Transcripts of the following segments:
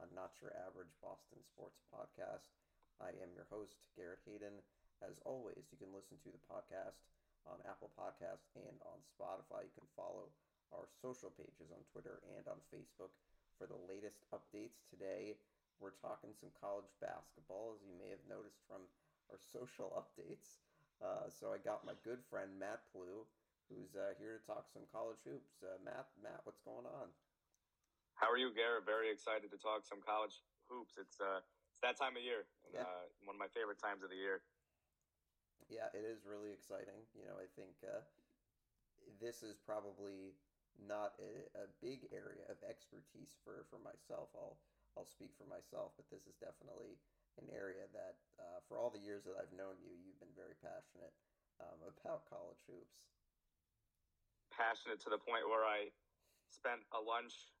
on Not Your Average Boston Sports Podcast. I am your host, Garrett Hayden. As always, you can listen to the podcast on Apple Podcast and on Spotify. You can follow our social pages on Twitter and on Facebook for the latest updates. Today, we're talking some college basketball, as you may have noticed from our social updates. Uh, so I got my good friend Matt Plew, who's uh, here to talk some college hoops. Uh, Matt, Matt, what's going on? How are you, Garrett? Very excited to talk some college hoops. It's uh, it's that time of year, yeah. Uh, one of my favorite times of the year. Yeah, it is really exciting. You know, I think uh, this is probably not a, a big area of expertise for, for myself. I'll I'll speak for myself, but this is definitely an area that, uh, for all the years that I've known you, you've been very passionate um, about college hoops. Passionate to the point where I spent a lunch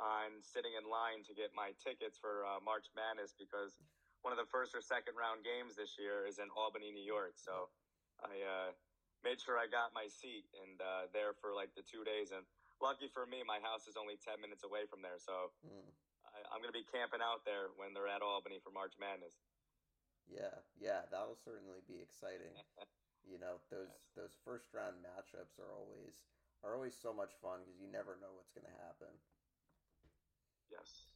on sitting in line to get my tickets for uh, March Madness because one of the first or second round games this year is in Albany, New York. So I uh, made sure I got my seat and uh, there for like the two days. And lucky for me, my house is only 10 minutes away from there. So. Mm I, am going to be camping out there when they're at Albany for March Madness. Yeah, yeah, that'll certainly be exciting. you know, those yes. those first round matchups are always are always so much fun because you never know what's going to happen. Yes.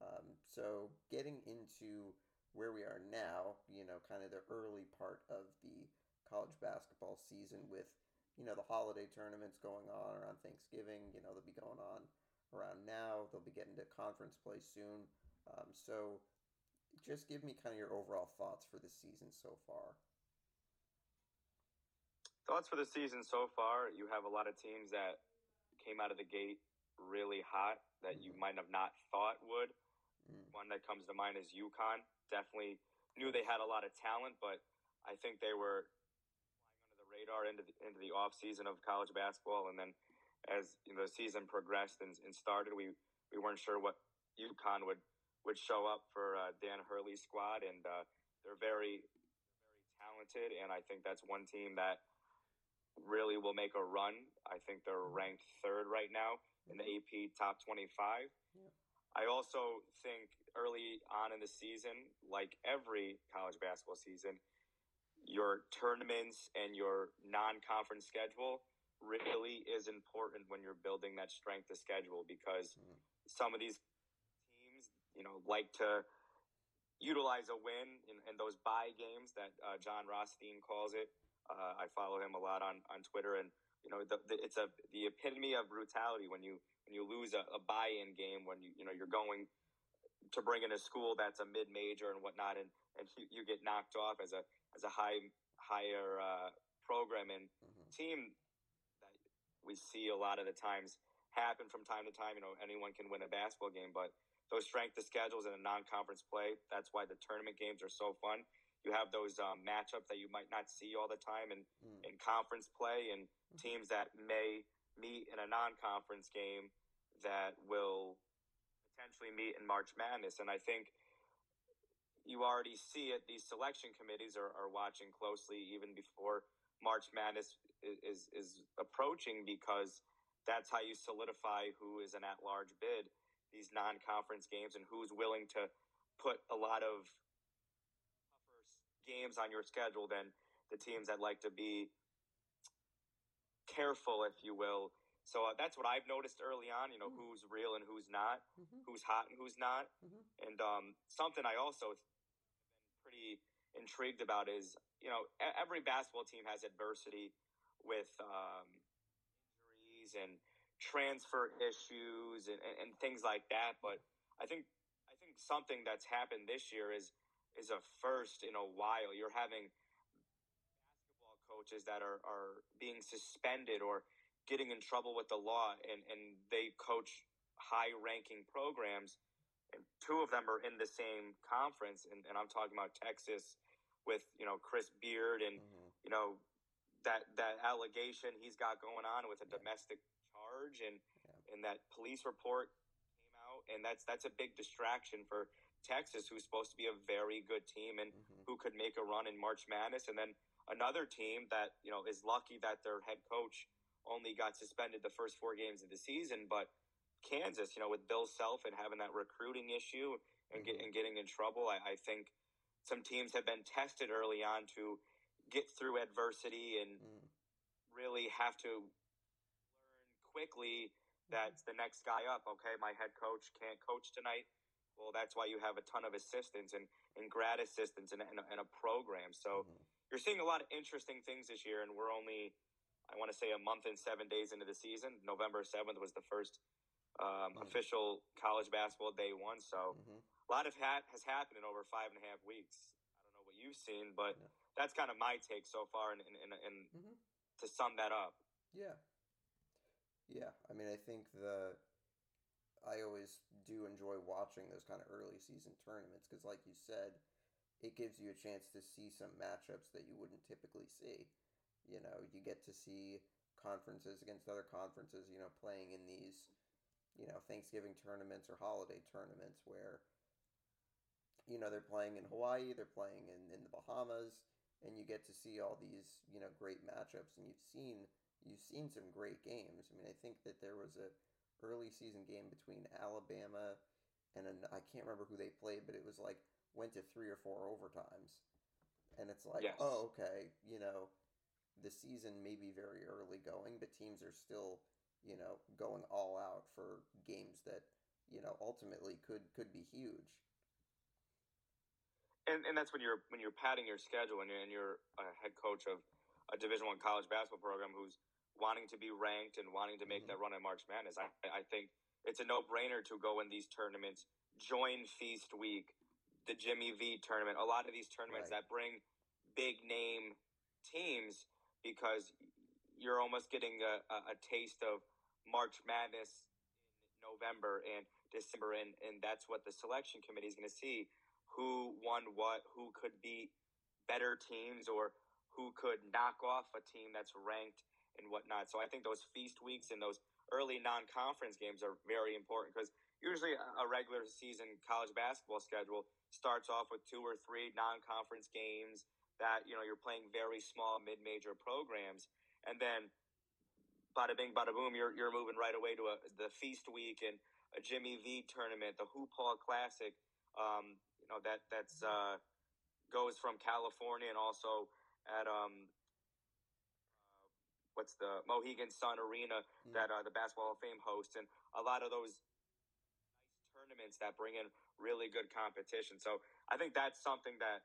Um, so getting into where we are now, you know, kind of the early part of the college basketball season with, you know, the holiday tournaments going on around Thanksgiving. You know, they'll be going on around now. They'll be getting to conference play soon. Um, so, just give me kind of your overall thoughts for the season so far. Thoughts for the season so far. You have a lot of teams that came out of the gate really hot that you might have not thought would. Mm-hmm. One that comes to mind is UConn. Definitely knew they had a lot of talent, but I think they were flying under the radar into the, into the off season of college basketball, and then as you know, the season progressed and, and started, we, we weren't sure what UConn would, would show up for uh, Dan Hurley's squad, and uh, they're very very talented, and I think that's one team that really will make a run. I think they're mm-hmm. ranked third right now in the AP top twenty five. Yeah. I also think early on in the season, like every college basketball season, your tournaments and your non conference schedule really is important when you're building that strength of schedule because mm. some of these teams, you know, like to utilize a win in, in those buy games that uh, Jon Rothstein calls it. Uh, I follow him a lot on, on Twitter, and you know, the, the, it's a the epitome of brutality when you when you lose a, a buy-in game when you you know you're going to bring in a school that's a mid-major and whatnot, and and you, you get knocked off as a as a high higher uh, program and mm-hmm. team we see a lot of the times happen from time to time. You know, anyone can win a basketball game, but those strength of schedules in a non-conference play, that's why the tournament games are so fun. You have those um, matchups that you might not see all the time in, mm. in conference play and mm-hmm. teams that may meet in a non-conference game that will potentially meet in March Madness. And I think you already see it. These selection committees are, are watching closely even before March Madness is is approaching because that's how you solidify who is an at-large bid these non-conference games and who's willing to put a lot of games on your schedule than the teams that like to be careful, if you will. So uh, that's what I've noticed early on. You know, mm-hmm. who's real and who's not, mm-hmm. who's hot and who's not, mm-hmm. and um, something I also been pretty intrigued about is you know every basketball team has adversity with um, injuries and transfer issues and, and, and things like that. But I think I think something that's happened this year is is a first in a while. You're having basketball coaches that are, are being suspended or getting in trouble with the law and, and they coach high ranking programs and two of them are in the same conference and, and I'm talking about Texas with, you know, Chris Beard and, mm-hmm. you know, that that allegation he's got going on with a yeah. domestic charge and yeah. and that police report came out and that's that's a big distraction for Texas who's supposed to be a very good team and mm-hmm. who could make a run in March Madness and then another team that you know is lucky that their head coach only got suspended the first four games of the season, but Kansas, you know, with Bill Self and having that recruiting issue and, mm-hmm. get, and getting in trouble, I, I, think some teams have been tested early on to get through adversity and mm. really have to learn quickly that mm-hmm. the next guy up. Okay, my head coach can't coach tonight. Well, that's why you have a ton of assistants and, and grad assistants and, and, and a program. So mm-hmm. you're seeing a lot of interesting things this year, and we're only, I want to say, a month and seven days into the season. November 7th was the first um, mm-hmm. official college basketball day one. So mm-hmm. a lot of hat has happened in over five and a half weeks. I don't know what you've seen, but yeah. that's kind of my take so far. And, and, and to sum that up, yeah, yeah. I mean, I think the I always do enjoy watching those kind of early season tournaments because, like you said, it gives you a chance to see some matchups that you wouldn't typically see. You know, you get to see conferences against other conferences, you know, playing in these, you know, Thanksgiving tournaments or holiday tournaments where, you know, they're playing in Hawaii, they're playing in, in the Bahamas, and you get to see all these, you know, great matchups. And you've seen you've seen some great games. I mean, I think that there was a early season game between Alabama and an, I can't remember who they played, but it was like went to three or four overtimes, and it's like, yes. oh, okay, you know, the season may be very early going, but teams are still, you know, going all out for games that you know ultimately could could be huge. And and that's when you're when you're padding your schedule and you're, and you're a head coach of a Division One college basketball program who's wanting to be ranked and wanting to make mm-hmm. that run at March Madness. I, I think it's a no brainer to go in these tournaments, join Feast Week, the Jimmy V tournament, a lot of these tournaments right. that bring big name teams because you're almost getting a, a, a, taste of March Madness in November and December, and, and that's what the selection committee is going to see who won what, who could be better teams, or who could knock off a team that's ranked and whatnot. So I think those feast weeks and those early non-conference games are very important because usually a regular season college basketball schedule starts off with two or three non-conference games that you know you're playing very small mid-major programs and then bada bing bada boom you're, you're moving right away to a, the feast week and a jimmy v tournament the hoop hall classic um, you know that that's uh, goes from california and also at um, what's the Mohegan Sun Arena mm. that uh, the Basketball Hall of Fame hosts, and a lot of those nice tournaments that bring in really good competition. So I think that's something that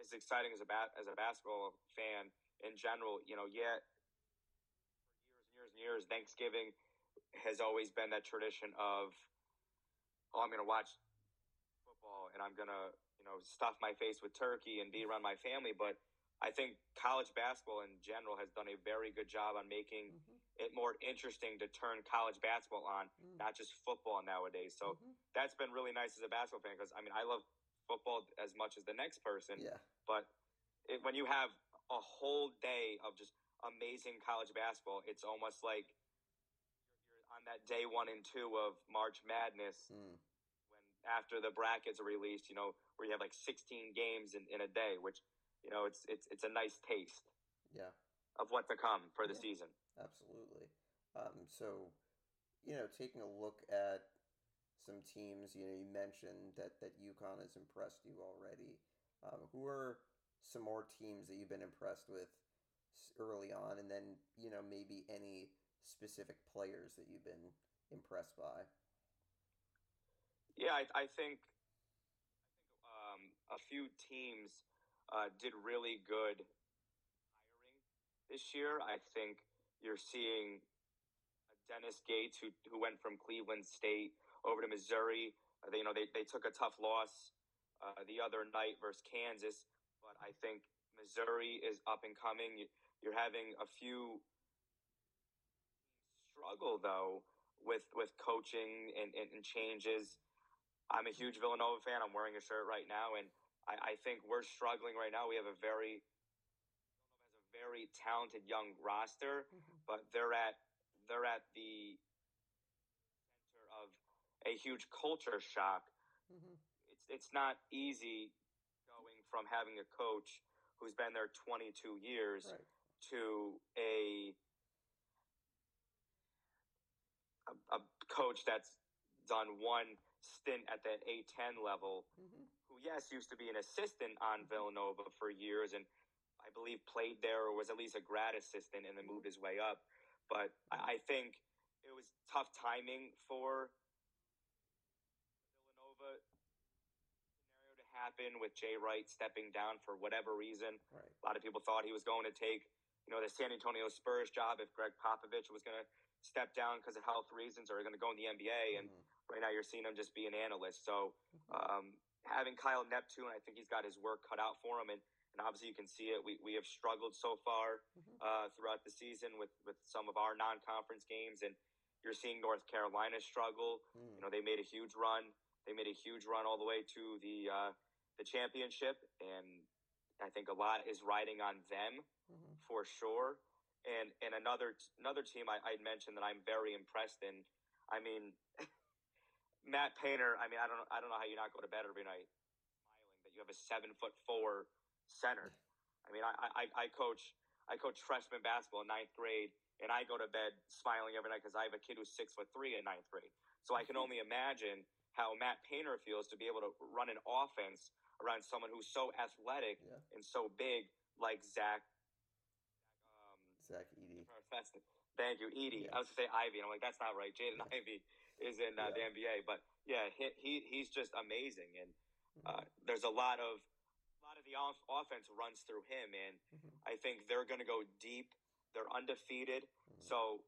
is exciting as a bat as a basketball fan in general. You know, yet for years and years and years, Thanksgiving has always been that tradition of, oh, I'm going to watch football and I'm going to you know stuff my face with turkey and be around my family, but I think college basketball in general has done a very good job on making mm-hmm. it more interesting to turn college basketball on, mm. not just football nowadays. So mm-hmm. that's been really nice as a basketball fan because I mean I love football as much as the next person. Yeah. But it, when you have a whole day of just amazing college basketball, it's almost like you're on that day one and two of March Madness. Mm. When after the brackets are released, you know, where you have like 16 games in, in a day, which you know, it's it's it's a nice taste. Yeah. Of what to come for the yeah, season. Absolutely. Um, so, you know, taking a look at some teams, you know, you mentioned that that UConn has impressed you already. Um, who are some more teams that you've been impressed with early on, and then you know maybe any specific players that you've been impressed by? Yeah, I, I think I think um, a few teams uh, did really good hiring this year. I think you're seeing Dennis Gates, who who went from Cleveland State over to Missouri. Uh, they, you know, they, they took a tough loss uh, the other night versus Kansas, but I think Missouri is up and coming. You're having a few struggle though with with coaching and, and, and changes. I'm a huge Villanova fan. I'm wearing a shirt right now, and I, I think we're struggling right now. We have a very has a very talented young roster, mm-hmm. but they're at they're at the center of a huge culture shock. Mm-hmm. It's it's not easy going from having a coach who's been there 22 years right. to a coach that's done one stint at the A10 level, mm-hmm. Who, yes, used to be an assistant on Villanova for years and I believe played there or was at least a grad assistant and then moved his way up. But I, think it was tough timing for Villanova scenario to happen with Jay Wright stepping down for whatever reason. Right. A lot of people thought he was going to take, you know, the San Antonio Spurs job if Gregg Popovich was going to step down because of health reasons or going to go in the NBA. And Mhm. right now you're seeing him just be an analyst. So Mm-hmm. um, having Kyle Neptune, I think he's got his work cut out for him. And, and obviously you can see it. We, we have struggled so far Mhm. uh, throughout the season with, with some of our non-conference games. And you're seeing North Carolina struggle. Mm. You know, they made a huge run. They made a huge run all the way to the uh, the championship, and I think a lot is riding on them Mhm. for sure. And and another another team I, I'd mentioned that I'm very impressed in. I mean, Matt Painter. I mean, I don't I don't know how you not go to bed every night smiling that you have a seven foot four center. I mean, I, I, I coach I coach freshman basketball in ninth grade, and I go to bed smiling every night because I have a kid who's six foot three in ninth grade. So I can only imagine how Matt Painter feels to be able to run an offense around someone who's so athletic Yeah. and so big like Zach. Um, Zach the, thank you, Edey. I was gonna say Ivey, and I'm like, that's not right. Jaden Yeah. Ivey is in uh, the NBA, but yeah, he, he he's just amazing, and uh, there's a lot of a lot of the off- offense runs through him, and Mhm. I think they're going to go deep. They're undefeated, Mhm. so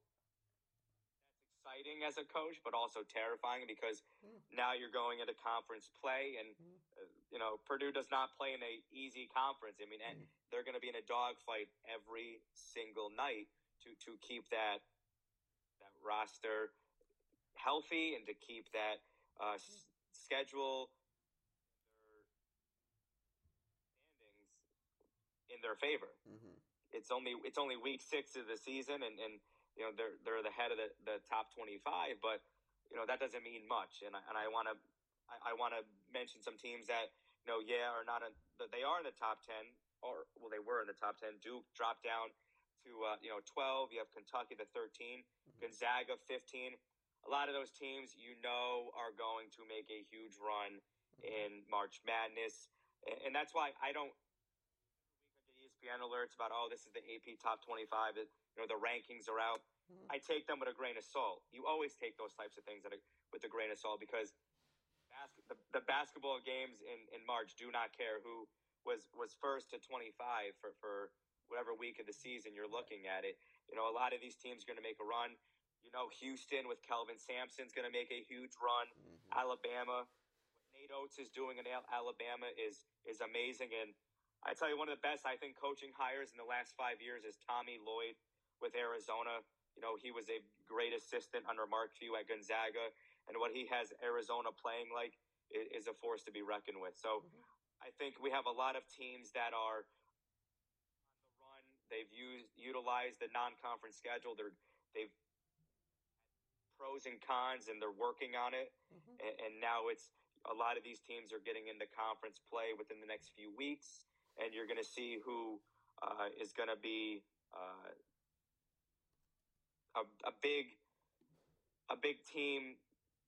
that's exciting as a coach, but also terrifying because Mm. now you're going into conference play, and Mm. uh, you know Purdue does not play in a easy conference. I mean, and Mm. they're going to be in a dogfight every single night to to keep that that roster healthy and to keep that uh, s- schedule standings in their favor. Mhm. It's only it's only week six of the season, and, and you know they're they're the head of the, the top twenty five, but you know that doesn't mean much. And I, and I want to I, I want to mention some teams that you know yeah are not in, that they are in the top ten or well they were in the top ten. Duke dropped down to uh, you know twelve. You have Kentucky the 13 Mhm. Gonzaga fifteen. A lot of those teams you know are going to make a huge run in March Madness, and, and that's why I don't. Every week I get ESPN alerts about oh this is the AP top twenty five. You know the rankings are out. Mhm. I take them with a grain of salt. You always take those types of things a, with a grain of salt because bas- the, the basketball games in, in March do not care who was was first to 25 for, for whatever week of the season you're looking at it. You know, a lot of these teams are going to make a run. You know, Houston with Kelvin Sampson's going to make a huge run. Mhm. Alabama, what Nate Oats is doing in Alabama is is amazing. And I tell you, one of the best I think coaching hires in the last five years is Tommy Lloyd with Arizona. You know, he was a great assistant under Mark Few at Gonzaga, and what he has Arizona playing like is, is a force to be reckoned with. So, Mhm. I think we have a lot of teams that are on the run. They've used utilized the non-conference schedule. They're they've pros and cons, and they're working on it. Mhm. And, and now it's a lot of these teams are getting into conference play within the next few weeks, and you're going to see who uh, is going to be uh, a, a big a big team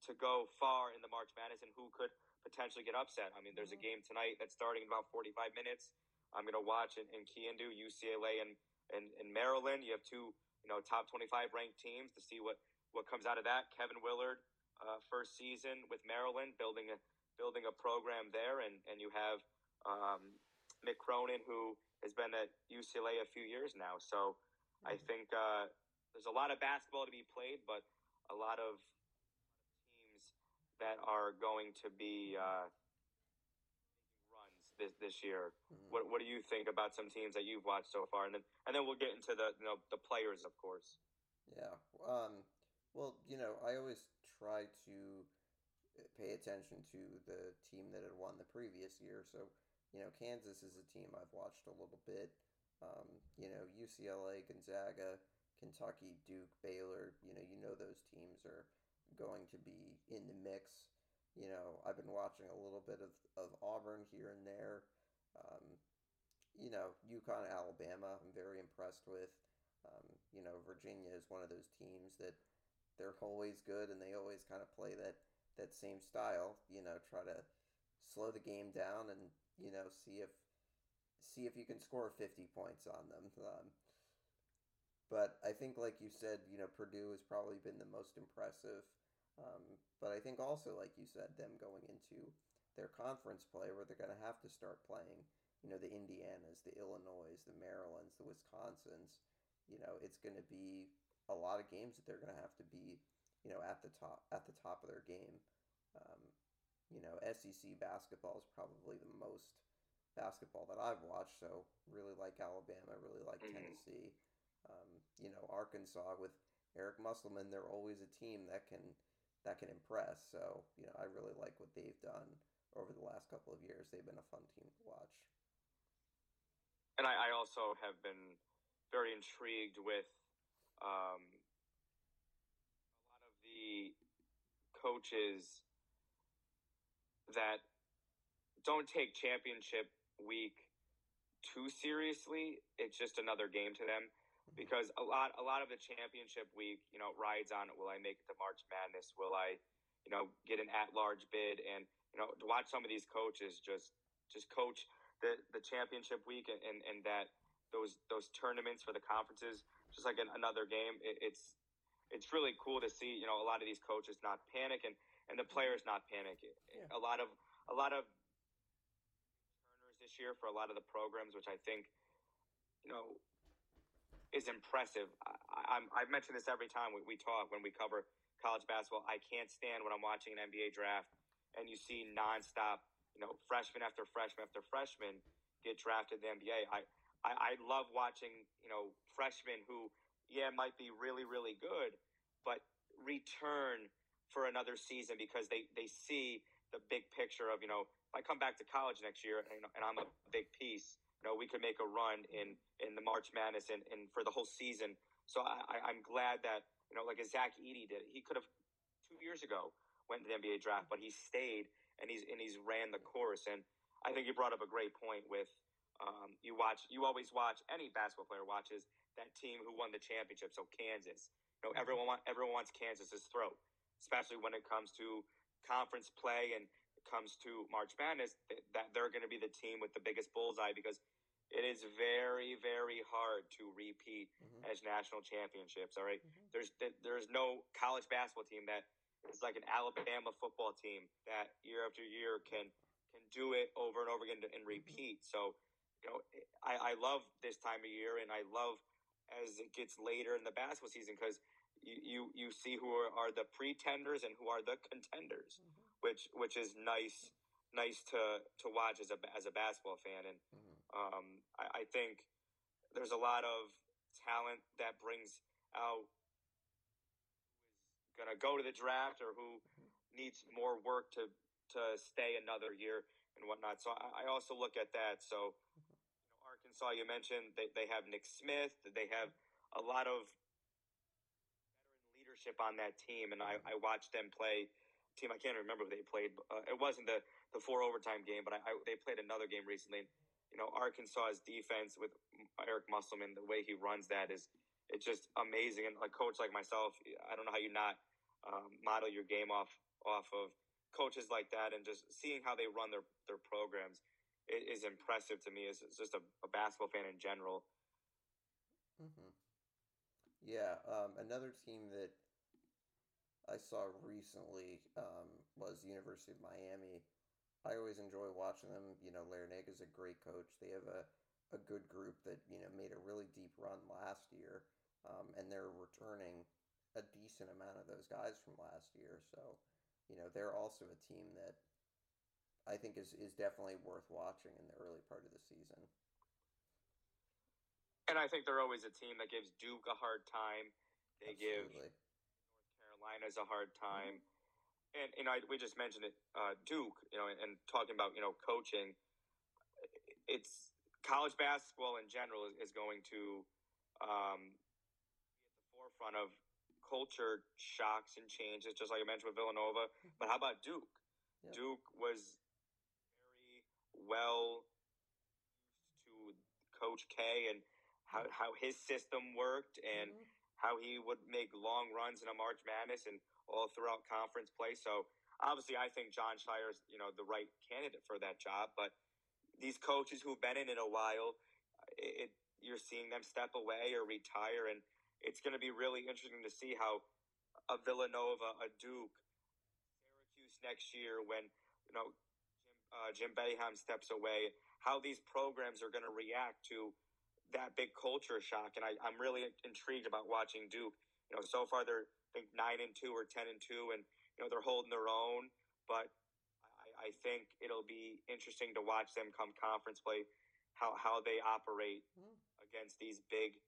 to go far in the March Madness, and who could potentially get upset. I mean, there's a game tonight that's starting in about 45 minutes. I'm going to watch in, in Keandoo, UCLA, and, and and Maryland. You have two you know top 25 ranked teams to see what what comes out of that. Kevin Willard, uh, first season with Maryland, building a building a program there, and and you have um, Mick Cronin, who has been at UCLA a few years now. So I Mhm. think uh, there's a lot of basketball to be played, but a lot of teams that are going to be uh, runs this this year. Mhm. What what do you think about some teams that you've watched so far, and then and then we'll get into the you know the players, of course. Yeah. Um, well, you know, I always try to uh, pay attention to the team that had won the previous year. So, you know, Kansas is a team I've watched a little bit. Um, you know, UCLA, Gonzaga, Kentucky, Duke, Baylor. You know, you know those teams are going to be in the mix. You know, I've been watching a little bit of, of Auburn here and there. Um, you know, UConn, Alabama, I'm very impressed with. Um, you know, Virginia is one of those teams that they're always good and they always kind of play that that same style. You know, try to slow the game down and you know see if see if you can score 50 points on them. Um, but I think, like you said, you know, Purdue has probably been the most impressive. Um, but I think also, like you said, them going into their conference play where they're going to have to start playing, you know, the Indianas, the Illinois, the Marylands, the Wisconsins. You know, it's going to be a lot of games that they're going to have to be, you know, at the top at the top of their game. Um, you know, SEC basketball is probably the most basketball that I've watched. So really like Alabama, really like mm-hmm. Tennessee. Um, you know, Arkansas with Eric Musselman, they're always a team that can that can impress. So you know, I really like what they've done over the last couple of years. They've been a fun team to watch. And I, I also have been very intrigued with um, a lot of the coaches that don't take championship week too seriously. It's just another game to them because a lot a lot of the championship week, you know, rides on will I make it to March Madness? Will I, you know, get an at large bid? And you know, to watch some of these coaches just just coach the the championship week and and, and that those those tournaments for the conferences just like an, another game. It, it's it's really cool to see you know a lot of these coaches not panic and and the players not panic. Yeah. A lot of a lot of turners this year for a lot of the programs, which I think you know is impressive. I, i have mentioned this every time we, we talk when we cover college basketball. I can't stand when I'm watching an NBA draft and you see nonstop, you know, freshman after freshman after freshman get drafted in the NBA. I, I, I love watching, you know, freshmen who, yeah, might be really, really good, but return for another season because they, they see the big picture of, you know, if I come back to college next year and, and I'm a big piece, you know, we could make a run in, in the March Madness and, and for the whole season. So I, I'm glad that, you know, like a Zach Edey did. He could have two years ago went to the NBA draft, but he stayed and he's and he's ran the course. And I think you brought up a great point with um, you watch, you always watch. Any basketball player watches that team who won the championship. So Kansas, you know, everyone want, everyone wants Kansas's throat, especially when it comes to conference play and it comes to March Madness. That they're going to be the team with the biggest bullseye because it is very, very hard to repeat mm-hmm. as national championships. All right? mm-hmm. there's there's no college basketball team that is like an Alabama football team that year after year can can do it over and over again and mm-hmm. repeat. So you know, I, I love this time of year, and I love as it gets later in the basketball season because you, you, you see who are, are, the pretenders and who are the contenders, mm-hmm. which which is nice nice to to watch as a as a basketball fan, and mm-hmm. um, I, I think there's a lot of talent that brings out who's gonna go to the draft or who mm-hmm. needs more work to to stay another year and whatnot. So I, I also look at that. So Arkansas, you mentioned they, they have Nick Smith. They have a lot of veteran leadership on that team, and I, I watched them play. Team, I can't remember who they played. Uh, it wasn't the, the four overtime game, but I, I, they played another game recently. You know, Arkansas's defense with Eric Musselman, the way he runs that is it's just amazing. And a coach like myself, I don't know how you not um, model your game off off of coaches like that, and just seeing how they run their their programs is impressive to me as, just a, a, basketball fan in general. Mm-hmm. Yeah, um, another team that I saw recently um, was the University of Miami. I always enjoy watching them. You know, Larrañaga is a great coach. They have a, a good group that you know made a really deep run last year, um, and they're returning a decent amount of those guys from last year. So, you know, they're also a team that I think is, is definitely worth watching in the early part of the season. And I think they're always a team that gives Duke a hard time. They Absolutely. give North Carolina's a hard time. Mm-hmm. And, you know, we just mentioned it, uh, Duke, you know, and, and, talking about, you know, coaching. It's college basketball in general is, is going to um, be at the forefront of culture shocks and changes, just like I mentioned with Villanova. Mm-hmm. But how about Duke? Yeah. Duke was well to Coach K and how, how his system worked and mm-hmm. how he would make long runs in a March Madness and all throughout conference play. So obviously, I think Jon Scheyer is you know the right candidate for that job. But these coaches who've been in it a while, it, it you're seeing them step away or retire, and it's going to be really interesting to see how a Villanova, a Duke, Syracuse next year when you know uh, Jim Boeheim steps away, how these programs are going to react to that big culture shock, and I, I'm really intrigued about watching Duke. You know, so far they're I think nine and two or ten and two, and you know they're holding their own. But I, I think it'll be interesting to watch them come conference play, how how they operate mm. against these big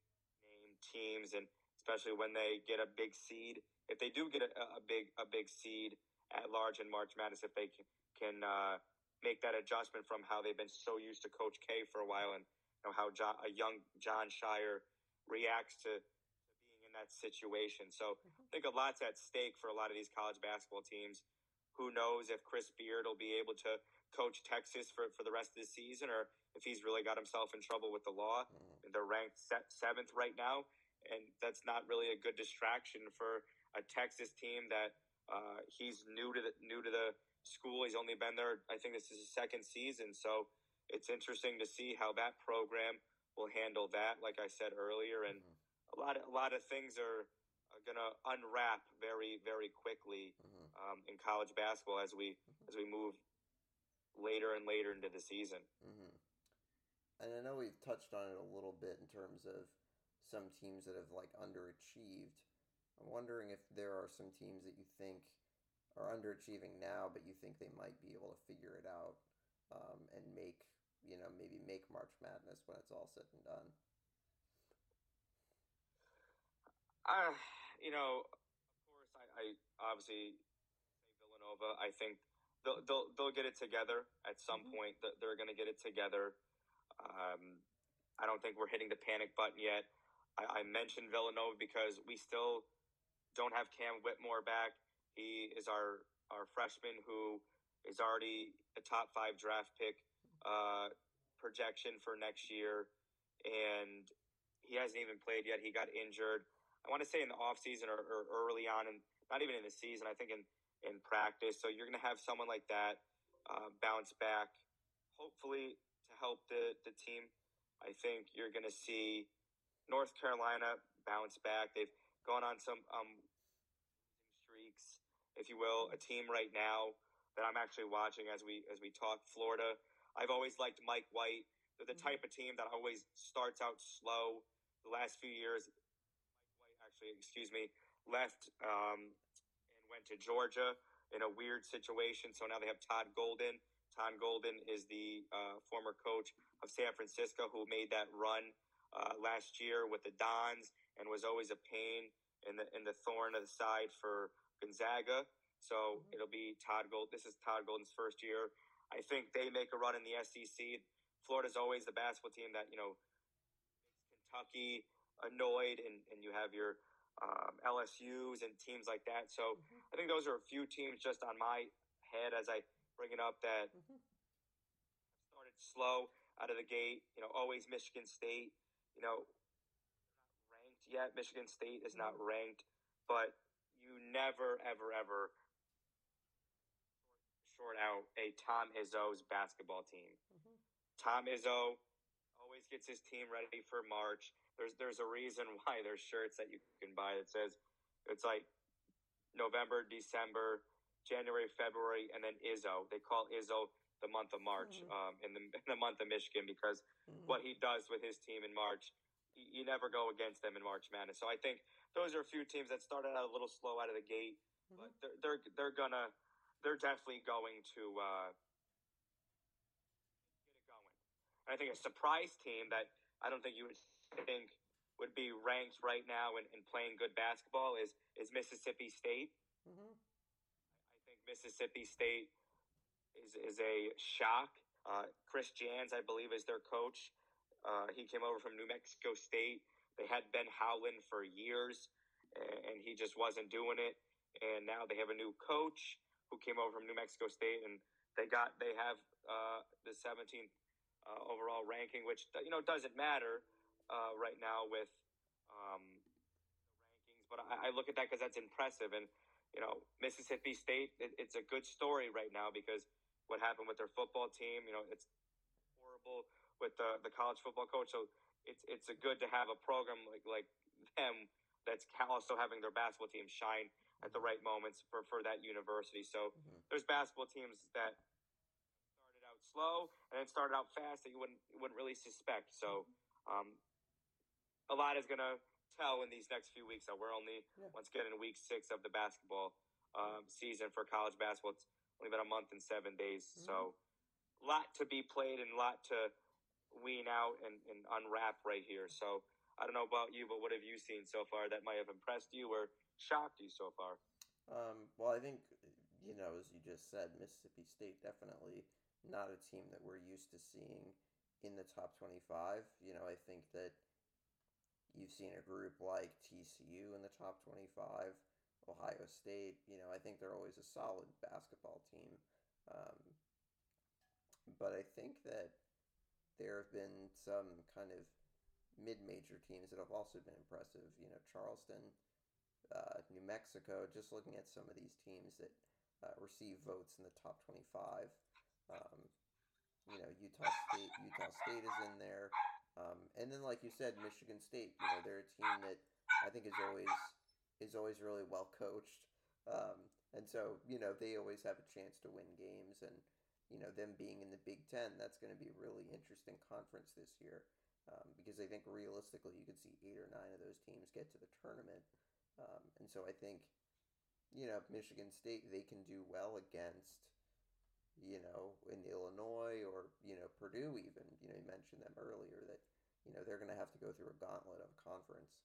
name teams, and especially when they get a big seed. If they do get a, a big a big seed at large in March Madness, if they can, can uh, make that adjustment from how they've been so used to Coach K for a while and know how John, a young Jon Scheyer reacts to, to being in that situation. So mm-hmm. I think a lot's at stake for a lot of these college basketball teams. Who knows if Chris Beard will be able to coach Texas for, for the rest of the season or if he's really got himself in trouble with the law. Mm. They're ranked seventh right now, and that's not really a good distraction for a Texas team that uh, he's new to the new to the school. He's only been there. I think this is his second season, so it's interesting to see how that program will handle that. Like I said earlier, and mm-hmm. a lot of a lot of things are, are going to unwrap very very quickly mm-hmm. um, in college basketball as we mm-hmm. as we move later and later into the season. Mm-hmm. And I know we've touched on it a little bit in terms of some teams that have like underachieved. I'm wondering if there are some teams that you think are underachieving now, but you think they might be able to figure it out um, and make you know, maybe make March Madness when it's all said and done? Uh, you know, of course, I, I obviously say Villanova. I think they'll they'll, they'll get it together at some mm-hmm. point. They're going to get it together. Um, I don't think we're hitting the panic button yet. I, I mentioned Villanova because we still don't have Cam Whitmore back. He is our our freshman who is already a top five draft pick uh, projection for next year, and he hasn't even played yet. He got injured. I want to say in the offseason or, or early on, and not even in the season. I think in in practice. So you're going to have someone like that uh, bounce back, hopefully to help the the team. I think you're going to see North Carolina bounce back. They've gone on some um, if you will. A team right now that I'm actually watching as we as we talk. Florida I've always liked Mike White. They're the mm-hmm. type of team that always starts out slow. The last few years, Mike White actually, excuse me, left um, and went to Georgia in a weird situation. So now they have Todd Golden. Todd Golden is the uh, former coach of San Francisco who made that run uh, last year with the Dons and was always a pain in the in the thorn of the side for Gonzaga. So mm-hmm. it'll be Todd Gold. This is Todd Golden's first year. I think they make a run in the SEC. Florida's always the basketball team that you know Kentucky annoyed, and, and you have your um, LSU's and teams like that. So mm-hmm. I think those are a few teams just on my head as I bring it up that mm-hmm. started slow out of the gate. You know, always Michigan State. You know, not ranked yet. Michigan State is not mm-hmm. ranked, but you never, ever, ever short out a Tom Izzo's basketball team. Mm-hmm. Tom Izzo always gets his team ready for March. There's there's a reason why there's shirts that you can buy that says it's like November, December, January, February, and then Izzo. They call Izzo the month of March mm-hmm. um, in, the, in the month of Michigan because mm-hmm. what he does with his team in March, you, you never go against them in March Madness. So I think those are a few teams that started out a little slow out of the gate, mm-hmm. but they're, they're they're gonna they're definitely going to uh, get it going. And I think a surprise team that I don't think you would think would be ranked right now and, and playing good basketball is is Mississippi State. Mm-hmm. I think Mississippi State is is a shock. Uh, Chris Jans, I believe, is their coach. Uh, he came over from New Mexico State. They had Ben Howland for years, and he just wasn't doing it. And now they have a new coach who came over from New Mexico State, and they got they have uh, the 17th uh, overall ranking, which you know doesn't matter uh, right now with um, rankings. But I, I, look at that because that's impressive. And you know, Mississippi State, it, it's a good story right now because what happened with their football team, you know, it's horrible with the the college football coach. So it's it's a good to have a program like like them that's also having their basketball team shine at the right moments for, for that university. So mm-hmm. there's basketball teams that started out slow and then started out fast that you wouldn't you wouldn't really suspect. So um, a lot is gonna tell in these next few weeks. So we're only yeah. once again in week six of the basketball um, season for college basketball. It's only been a month and seven days. Mm-hmm. So a lot to be played and a lot to wean out and, and unwrap right here. So I don't know about you, but what have you seen so far that might have impressed you or shocked you so far? Um, well, I think you know, as you just said, Mississippi State definitely not a team that we're used to seeing in the top twenty-five. You know, I think that you've seen a group like TCU in the top twenty-five, Ohio State. You know, I think they're always a solid basketball team. Um, but I think that there have been some kind of mid-major teams that have also been impressive. You know, Charleston, uh, New Mexico. Just looking at some of these teams that uh, receive votes in the top twenty-five. Um, you know, Utah State. Utah State is in there, um, and then like you said, Michigan State. You know, they're a team that I think is always is always really well coached. Um, and so, you know, they always have a chance to win games. And, you know, them being in the Big Ten, that's going to be a really interesting conference this year um, because I think realistically you could see eight or nine of those teams get to the tournament. Um, and so I think, you know, Michigan State, they can do well against, you know, in Illinois or, you know, Purdue even. You know, you mentioned them earlier that, you know, they're going to have to go through a gauntlet of a conference.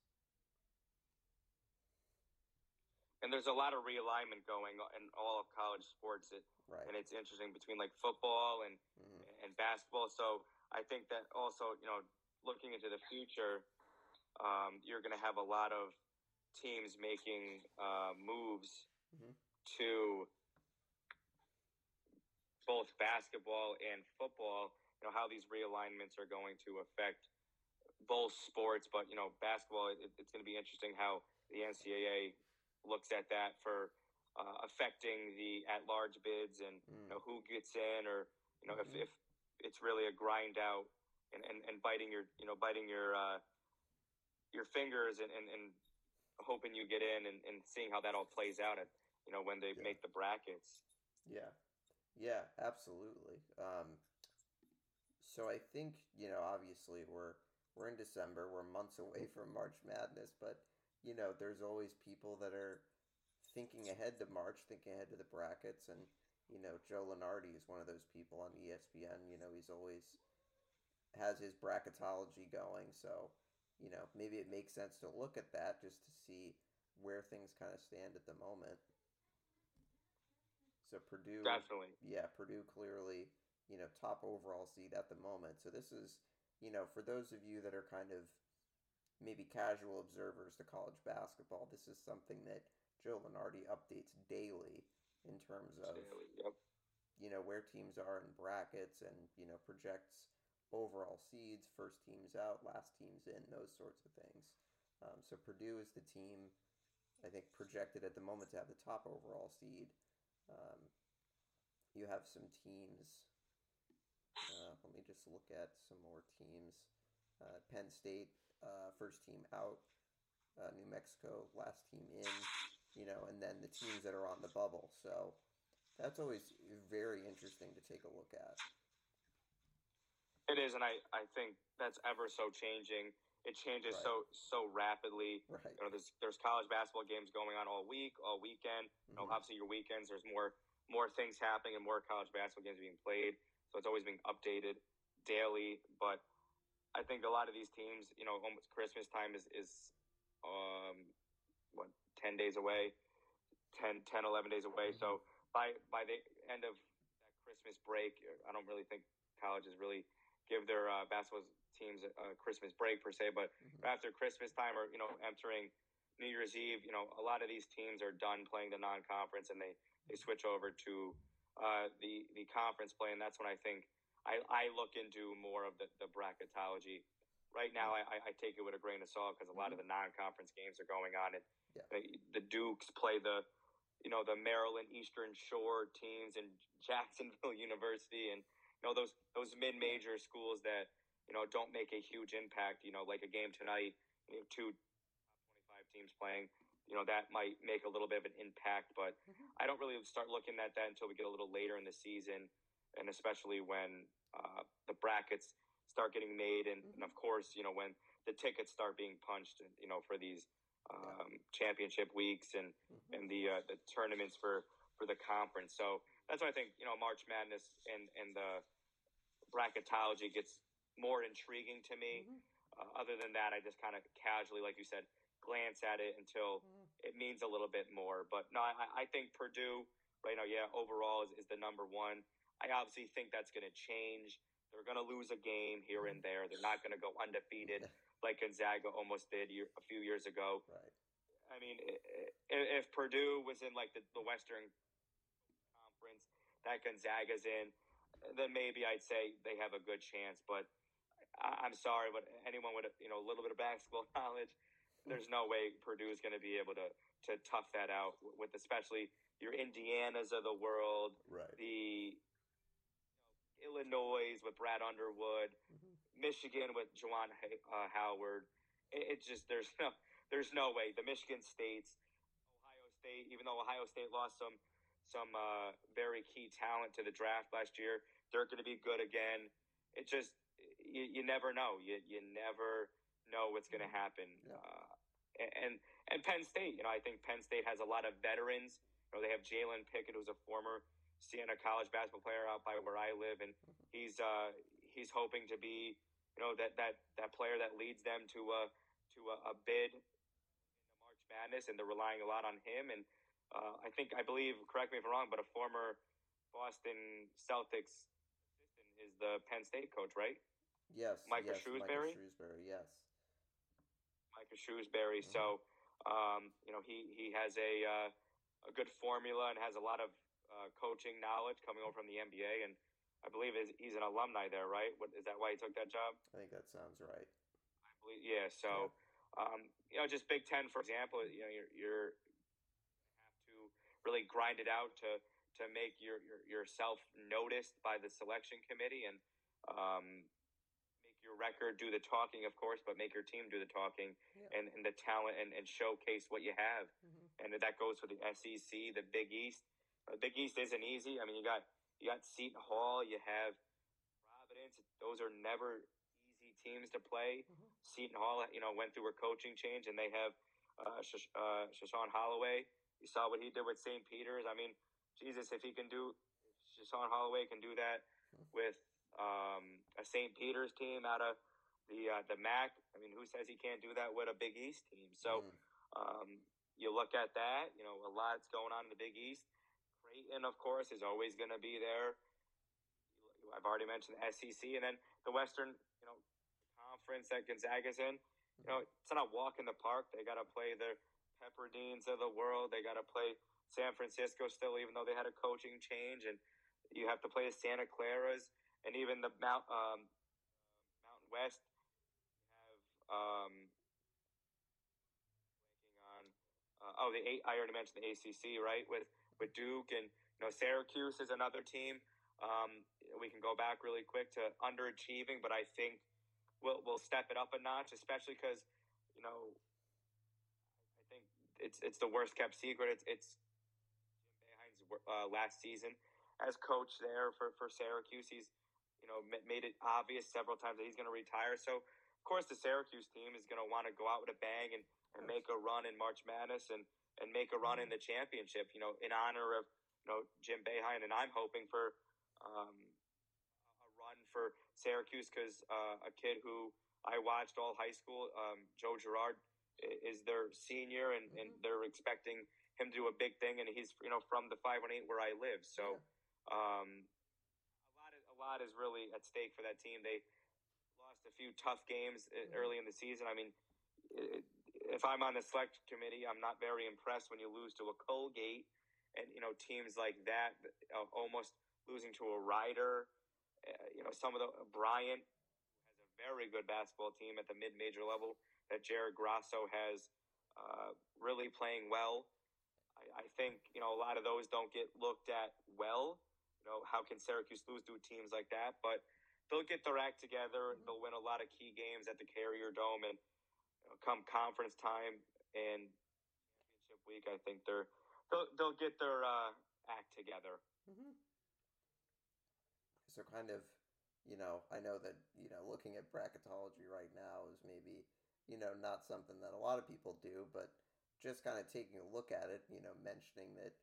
And there's a lot of realignment going in all of college sports. It, right. And it's interesting between like football and, mm-hmm. and basketball. So I think that also, you know, looking into the future, um, you're going to have a lot of teams making uh, moves mm-hmm. to both basketball and football. You know how these realignments are going to affect both sports, but you know basketball. It, it's going to be interesting how the NCAA looks at that for uh, affecting the at-large bids and mm. you know who gets in, or you know mm-hmm. if if it's really a grind out and, and, and biting your you know biting your uh, your fingers and, and, and hoping you get in and, and seeing how that all plays out at you know when they yeah. make the brackets. Yeah, yeah, absolutely. Um, so I think you know obviously we're we're in December, we're months away from March Madness, but you know there's always people that are thinking ahead to March, thinking ahead to the brackets, and you know Joe Lunardi is one of those people on ESPN. You know he's always has his bracketology going. So, you know, maybe it makes sense to look at that just to see where things kind of stand at the moment. So Purdue definitely, yeah, Purdue clearly, you know, top overall seed at the moment. So this is, you know, for those of you that are kind of maybe casual observers to college basketball, this is something that Joe Lunardi updates daily in terms of, daily, yep. you know, where teams are in brackets and you know projects overall seeds, first teams out, last teams in, those sorts of things. Um, so Purdue is the team, I think, projected at the moment to have the top overall seed. Um, you have some teams. Uh, let me just look at some more teams. Uh, Penn State, uh, first team out. Uh, New Mexico, last team in. You know, and then the teams that are on the bubble. So that's always very interesting to take a look at. It is, and I, I think that's ever so changing. It changes right. so so rapidly. Right. You know, there's there's college basketball games going on all week, all weekend. Mm-hmm. You know, mm-hmm. obviously your weekends, there's more more things happening and more college basketball games being played. So it's always being updated daily. But I think a lot of these teams, you know, almost Christmas time is is um what ten days away, 10, 10 11 days away. So by by the end of that Christmas break, I don't really think colleges really give their uh, basketball teams a, a, Christmas break per se, but mm-hmm. after Christmas time or you know entering New Year's Eve, you know a lot of these teams are done playing the non-conference and they they switch over to uh, the the conference play, and that's when I think I, I look into more of the, the bracketology right now I, I take it with a grain of salt because a lot of the non-conference games are going on, and Yeah. the, Dukes play the, you know, the Maryland Eastern Shore teams and Jacksonville University, and you know those those mid-major schools that you know don't make a huge impact. You know, like a game tonight, you have two top 25 teams playing. You know that might make a little bit of an impact, but Mhm. I don't really start looking at that until we get a little later in the season, and especially when uh, the brackets start getting made, and, and of course, you know when the tickets start being punched, and you know for these um, championship weeks and Mhm. and the uh, the tournaments for for the conference. So that's why I think you know March Madness and and the bracketology gets more intriguing to me. Mhm. Uh, other than that, I just kind of casually, like you said, glance at it until Mhm. it means a little bit more. But no, I, I think Purdue right now, yeah, overall is, is the number one. I obviously think that's going to change. They're going to lose a game here and there. They're not going to go undefeated like Gonzaga almost did a few years ago. Right. I mean, if Purdue was in like the, the Western Conference that Gonzaga's in, then maybe I'd say they have a good chance. But I, I'm sorry, but anyone with you know a little bit of basketball knowledge, there's no way Purdue is going to be able to to tough that out with especially your Indianas of the world, Right. the Illinois with Brad Underwood, Mhm. Michigan with Juwan uh, Howard. It, just there's no there's no way the Michigan States, Ohio State, even though Ohio State lost some some uh, very key talent to the draft last year, they're going to be good again. It just you, you never know. You you never know what's going to happen. Yeah. Uh, and and Penn State, you know, I think Penn State has a lot of veterans. You know, they have Jalen Pickett, who's a former Siena College basketball player out by where I live, and he's uh, he's hoping to be, you know, that that that player that leads them to a to a, a bid in the March Madness, and they're relying a lot on him. And uh, I think I believe, correct me if I'm wrong, but a former Boston Celtics assistant is the Penn State coach, right? Yes. Michael yes, Shrewsberry? Michael Shrewsberry. Yes. Micah Shrewsberry. Mhm. So, um, you know, he he has a uh, a good formula and has a lot of uh, coaching knowledge coming over from the NBA, and I believe is he's an alumni there, right? What is that? Why he took that job? I think that sounds right. I believe, yeah. So, um, you know, just Big Ten, for example, you know, you're you're have to really grind it out to to make your, your yourself noticed by the selection committee and um, make your record do the talking, of course, but make your team do the talking Yeah. and, and the talent and, and showcase what you have. Mhm. And that goes for the SEC, the Big East. The Big East isn't easy. I mean, you got you got Seton Hall, you have Providence. Those are never easy teams to play. Mhm. Seton Hall, you know, went through a coaching change, and they have uh, Sh- uh, Shaheen Holloway. You saw what he did with St. Peter's. I mean, Jesus, if he can do, Shaheen Holloway can do that with um, a St. Peter's team out of the uh, the MAAC. I mean, who says he can't do that with a Big East team? So Mhm. um, you look at that. You know, a lot's going on in the Big East. Creighton, of course, is always going to be there. I've already mentioned the SEC, and then the Western, you know, conference that Gonzaga's in. You know, it's not a walk in the park. They got to play the Pepperdines of the world. They got to play San Francisco still, even though they had a coaching change, and you have to play the Santa Claras and even the Mount um, Mountain West. You have um, on uh, oh the eight. I already mentioned the ACC, right? With with Duke and you know Syracuse is another team. Um, we can go back really quick to underachieving, but I think we'll we'll step it up a notch, especially because you know I think it's it's the worst kept secret. It's it's Jim Boeheim's uh, last season as coach there for for Syracuse. He's you know made it obvious several times that he's going to retire. So of course the Syracuse team is going to want to go out with a bang and, and make a run in March Madness and and make a run in the championship. You know in honor of you know Jim Boeheim, and I'm hoping for um, a run for Syracuse because uh, a kid who I watched all high school, um, Joe Girard, is their senior, and, and Mhm. they're expecting him to do a big thing, and he's you know from the five one eight where I live, so. Um, a lot, is, a lot is really at stake for that team. They lost a few tough games uh, Mhm. early in the season. I mean, i- if I'm on the select committee, I'm not very impressed when you lose to a Colgate and you know teams like that, uh, almost losing to a Rider. Uh, you know, some of the Bryant has a very good basketball team at the mid major level that Jared Grasso has uh, really playing well. I, I think you know a lot of those don't get looked at well. You know how can Syracuse lose to teams like that? But they'll get their act together. and They'll win a lot of key games at the Carrier Dome, and come conference time and championship week, I think they're they'll, they'll get their uh, act together. Mm-hmm. So kind of, you know, I know that you know looking at bracketology right now is maybe you know not something that a lot of people do, but just kind of taking a look at it, you know, mentioning that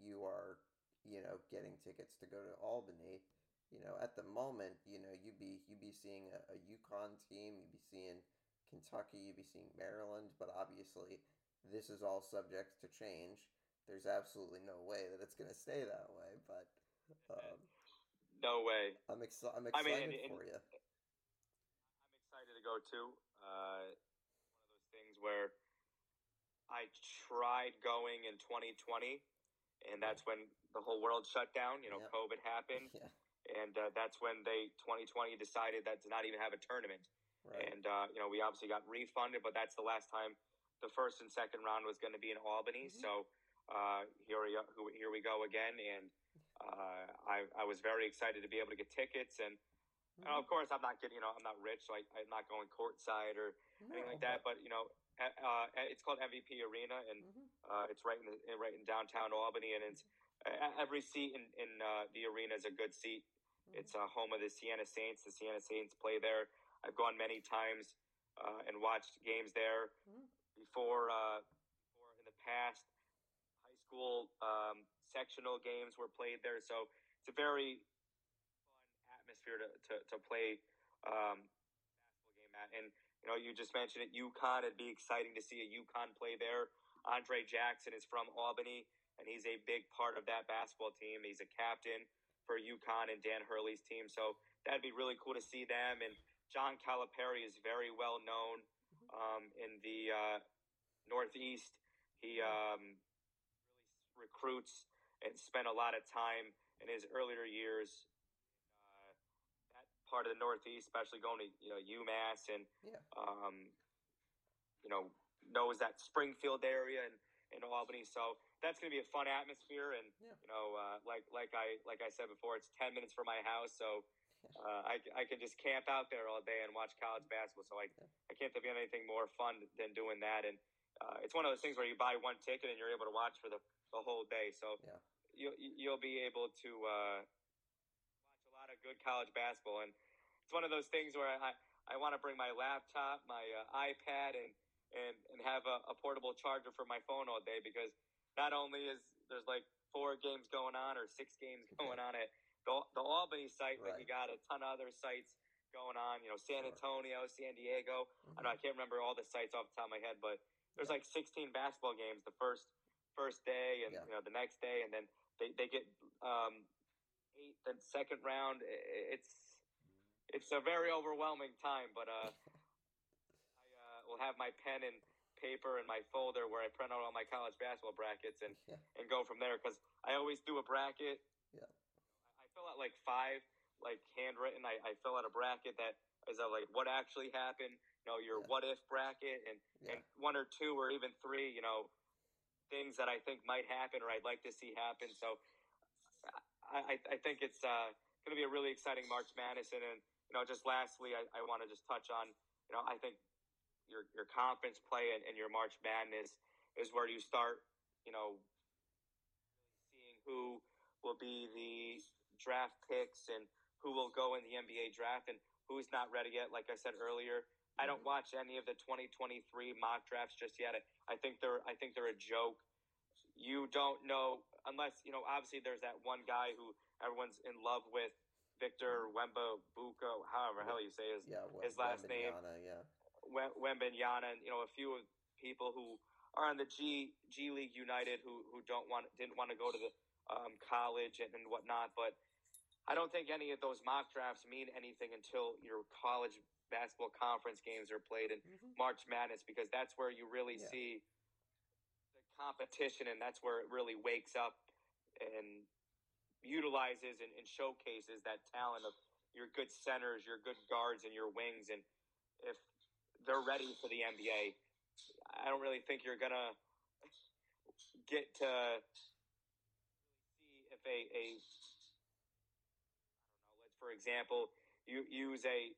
you are, you know, getting tickets to go to Albany, you know, at the moment, you know, you'd be you'd be seeing a, a UConn team, you'd be seeing Kentucky, you'd be seeing Maryland, but obviously this is all subject to change. There's absolutely no way that it's going to stay that way, but um, no way. I'm, ex- I'm excited I mean, and, for you. I'm excited to go too. Uh, one of those things where I tried going in 2020, and that's when the whole world shut down. You know, yep. COVID happened, yeah. and uh, that's when they 2020 decided that to not even have a tournament. Right. And uh, you know, we obviously got refunded, but that's the last time the first and second round was going to be in Albany. Mm-hmm. So uh, here we here we go again, and uh, I I was very excited to be able to get tickets and. Mm-hmm. of course, I'm not getting, you know, I'm not rich, so I, am not going courtside or no. anything like that. But, you know, uh, it's called MVP Arena, and mm-hmm. uh, it's right in the, right in downtown Albany, and it's uh, every seat in, in uh, the arena is a good seat. Mm-hmm. It's a home of the Siena Saints. The Siena Saints play there. I've gone many times uh, and watched games there mm-hmm. before. Uh, before in the past, high school um, sectional games were played there, so it's a very fun atmosphere to to, to play um, basketball game at, and you know, you just mentioned it, UConn. It'd be exciting to see a UConn play there. Andre Jackson is from Albany, and he's a big part of that basketball team. He's a captain for UConn and Dan Hurley's team, so that'd be really cool to see them. And John Calipari is very well known um, in the uh, Northeast. He um, really recruits and spent a lot of time in his earlier years uh that part of the Northeast, especially going to you know UMass and yeah. um, you know knows that Springfield area and in Albany. So that's going to be a fun atmosphere, and yeah. you know, uh, like like I like I said before, it's ten minutes from my house, so uh, I, I can just camp out there all day and watch college basketball. So I I can't think of anything more fun than doing that, and uh, it's one of those things where you buy one ticket and you're able to watch for the, the whole day. So yeah. you you'll be able to uh, watch a lot of good college basketball, and it's one of those things where I I want to bring my laptop, my uh, iPad, and and and have a, a portable charger for my phone all day because not only is there's like four games going on or six games going on at the, the Albany site, right. but you got a ton of other sites going on. You know, San Antonio, San Diego. Mm-hmm. I, know, I can't remember all the sites off the top of my head, but there's yeah. like 16 basketball games the first first day, and yeah. you know the next day, and then they they get um, eighth and second round. It's it's a very overwhelming time, but uh, I uh, will have my pen and paper and my folder where I print out all my college basketball brackets and yeah. and go from there because I always do a bracket. Yeah, fill out like five like handwritten. I, I fill out a bracket that is like what actually happened. You know, your yeah. what if bracket and yeah. and one or two or even three. You know, things that I think might happen or I'd like to see happen. So I, I think it's uh, going to be a really exciting March Madness. And, and you know, just lastly, I, I want to just touch on, you know, I think your your conference play and, and your March Madness is where you start, you know, seeing who will be the draft picks and who will go in the NBA draft and who's not ready yet. Like I said earlier, I don't mm-hmm. watch any of the 2023 mock drafts just yet. I think they're I think they're a joke. You don't know unless you know. Obviously, there's that one guy who everyone's in love with, Victor Wemba Buka, however hell you say his yeah, his last name. Yeah, Wembanyama, and you know a few people who are on the G G League Ignite who who don't want didn't want to go to the um, college and, and whatnot. But I don't think any of those mock drafts mean anything until your college basketball conference games are played in mm-hmm. March Madness because that's where you really yeah. see the competition and that's where it really wakes up and utilizes and, and, showcases that talent of your good centers, your good guards, and your wings, and if they're ready for the NBA, I don't really think you're gonna get to see if a, a I don't know. Let's for example, you use a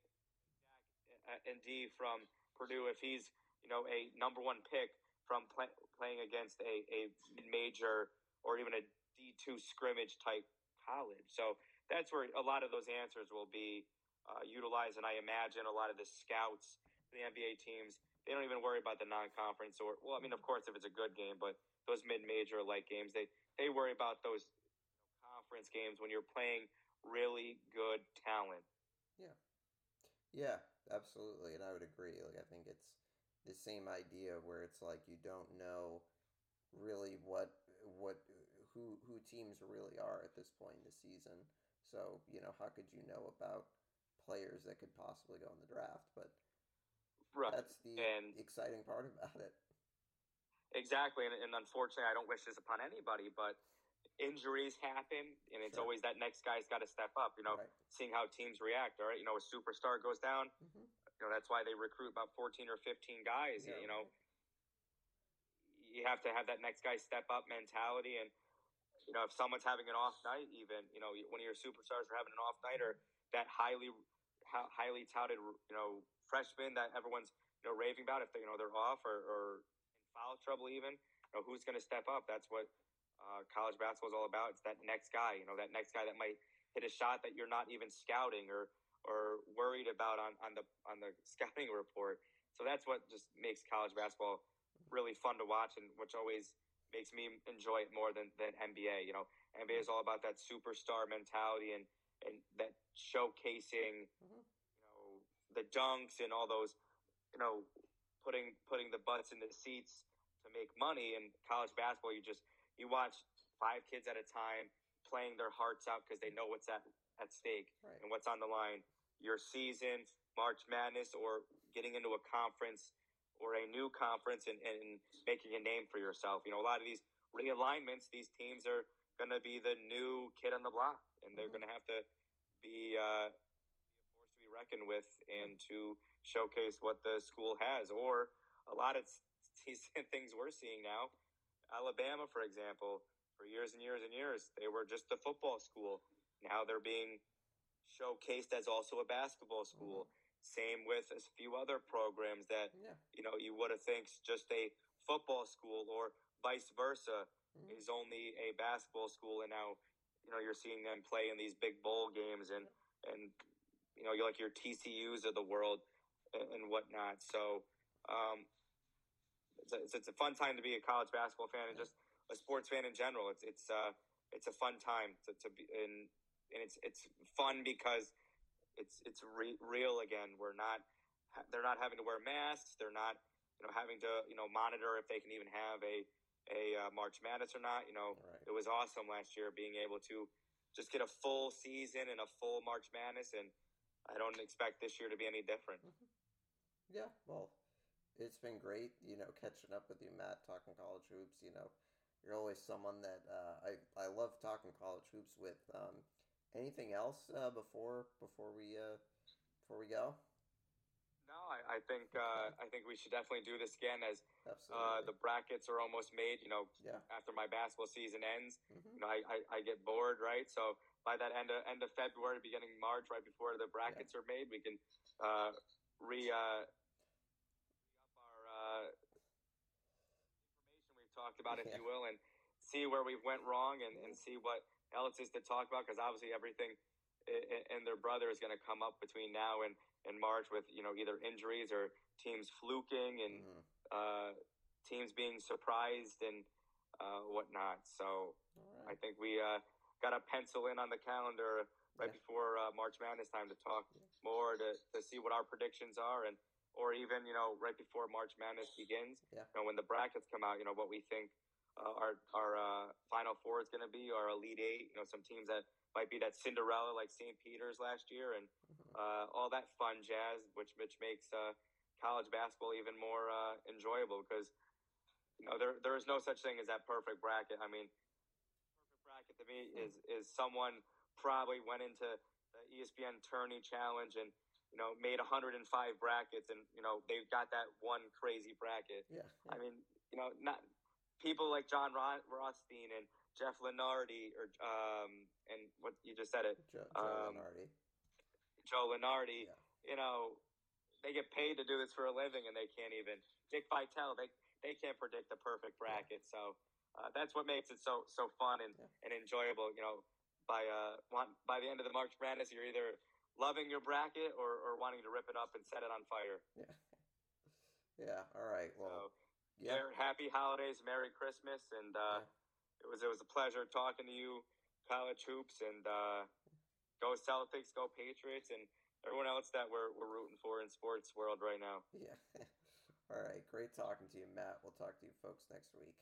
and D from Purdue if he's you know a number one pick from play, playing against a, a major or even a D two scrimmage type college. So that's where a lot of those answers will be uh, utilized, and I imagine a lot of the scouts, the NBA teams, they don't even worry about the non-conference or well, I mean, of course, if it's a good game, but those mid-major like games, they they worry about those conference games when you're playing really good talent. Yeah, yeah, absolutely, and I would agree. Like, I think it's the same idea where it's like you don't know really what what who who teams really are at this point in the season. So you know, how could you know about players that could possibly go in the draft? But right. that's the and exciting part about it. Exactly, and, and unfortunately, I don't wish this upon anybody, but injuries happen, and it's sure. always that next guy's got to step up. You know, right. seeing how teams react. All right, you know, a superstar goes down. Mm-hmm. You know, that's why they recruit about fourteen or fifteen guys. Yeah, you know, right. you have to have that next guy step up mentality, and you know, if someone's having an off night, even you know, one of your superstars are having an off night, or that highly, highly touted, you know, freshman that everyone's you know raving about, if they you know they're off or, or in foul trouble, even you know, who's going to step up? That's what uh, college basketball is all about. It's that next guy, you know, that next guy that might hit a shot that you're not even scouting or or worried about on, on the on the scouting report. So that's what just makes college basketball really fun to watch and which always makes me enjoy it more than, than NBA. You know, NBA is all about that superstar mentality and, and that showcasing, mm-hmm. you know, the dunks and all those, you know, putting putting the butts in the seats to make money. In college basketball, you just you watch five kids at a time playing their hearts out because they know what's at at stake right. and what's on the line. Your season, March Madness, or getting into a conference or a new conference and, and making a name for yourself. You know, a lot of these realignments, these teams are going to be the new kid on the block, and they're mm-hmm. going to have to be uh, a force to be reckoned with and to showcase what the school has. Or a lot of these things we're seeing now, Alabama, for example, for years and years and years, they were just a football school. Now they're being showcased as also a basketball school. Mm-hmm same with a few other programs that yeah. you know you would have think just a football school or vice versa mm-hmm. is only a basketball school, and now you know you're seeing them play in these big bowl games and yeah. and you know you're like your TCU's of the world and, and whatnot. So um, it's, a, it's, it's a fun time to be a college basketball fan and just a sports fan in general. It's it's uh it's a fun time to, to be and and it's it's fun because it's it's re- real again. We're not they're not having to wear masks. They're not you know having to you know monitor if they can even have a a uh, March Madness or not. You know, right. it was awesome last year being able to just get a full season and a full March Madness, and I don't expect this year to be any different. Mm-hmm. Yeah, well, it's been great. You know, catching up with you, Matt, talking college hoops. You know, you're always someone that uh, I I love talking college hoops with. Um, Anything else uh, before before we uh, before we go? No, I, I think uh, I think we should definitely do this again as uh, the brackets are almost made. You know, yeah. after my basketball season ends, mm-hmm. you know, I, I, I, get bored, right? So by that end of end of February, beginning March, right before the brackets yeah. are made, we can uh, re uh, our information we've talked about, if yeah. you will, and see where we went wrong and, and see what else is to talk about because obviously everything and their brother is going to come up between now and, and March with you know either injuries or teams fluking and mm-hmm. uh, teams being surprised and uh, whatnot. So right. I think we uh, got a pencil in on the calendar right yeah. before uh, March Madness time to talk yeah. more to, to see what our predictions are and or even you know right before March Madness begins. Yeah. You know when the brackets come out, you know what we think uh, our our uh, final four is going to be, our elite eight. You know, some teams that might be that Cinderella like St. Peter's last year, and mm-hmm. uh, all that fun jazz, which which makes uh, college basketball even more uh, enjoyable because you know there there is no such thing as that perfect bracket. I mean, perfect bracket to me mm. is is someone probably went into the ESPN Tourney Challenge and you know made 105 brackets, and you know they've got that one crazy bracket. Yeah. I mean, you know, not people like Jon Rothstein and Jeff Lunardi or um, and what you just said it, Joe, Joe Um, Lunardi. Joe Lunardi. Yeah. You know, they get paid to do this for a living, and they can't even. Dick Vitale, they they can't predict the perfect bracket, so uh, that's what makes it so so fun and, Yeah. and enjoyable. You know, by uh want, by the end of the March Madness, you're either loving your bracket or, or wanting to rip it up and set it on fire. Yeah. Yeah. All right. Well. So, yeah. Happy holidays, Merry Christmas, and uh, it was it was a pleasure talking to you, college hoops, and uh, go Celtics, go Patriots, and everyone else that we're we're rooting for in sports world right now. Yeah. All right. Great talking to you, Matt. We'll talk to you folks next week.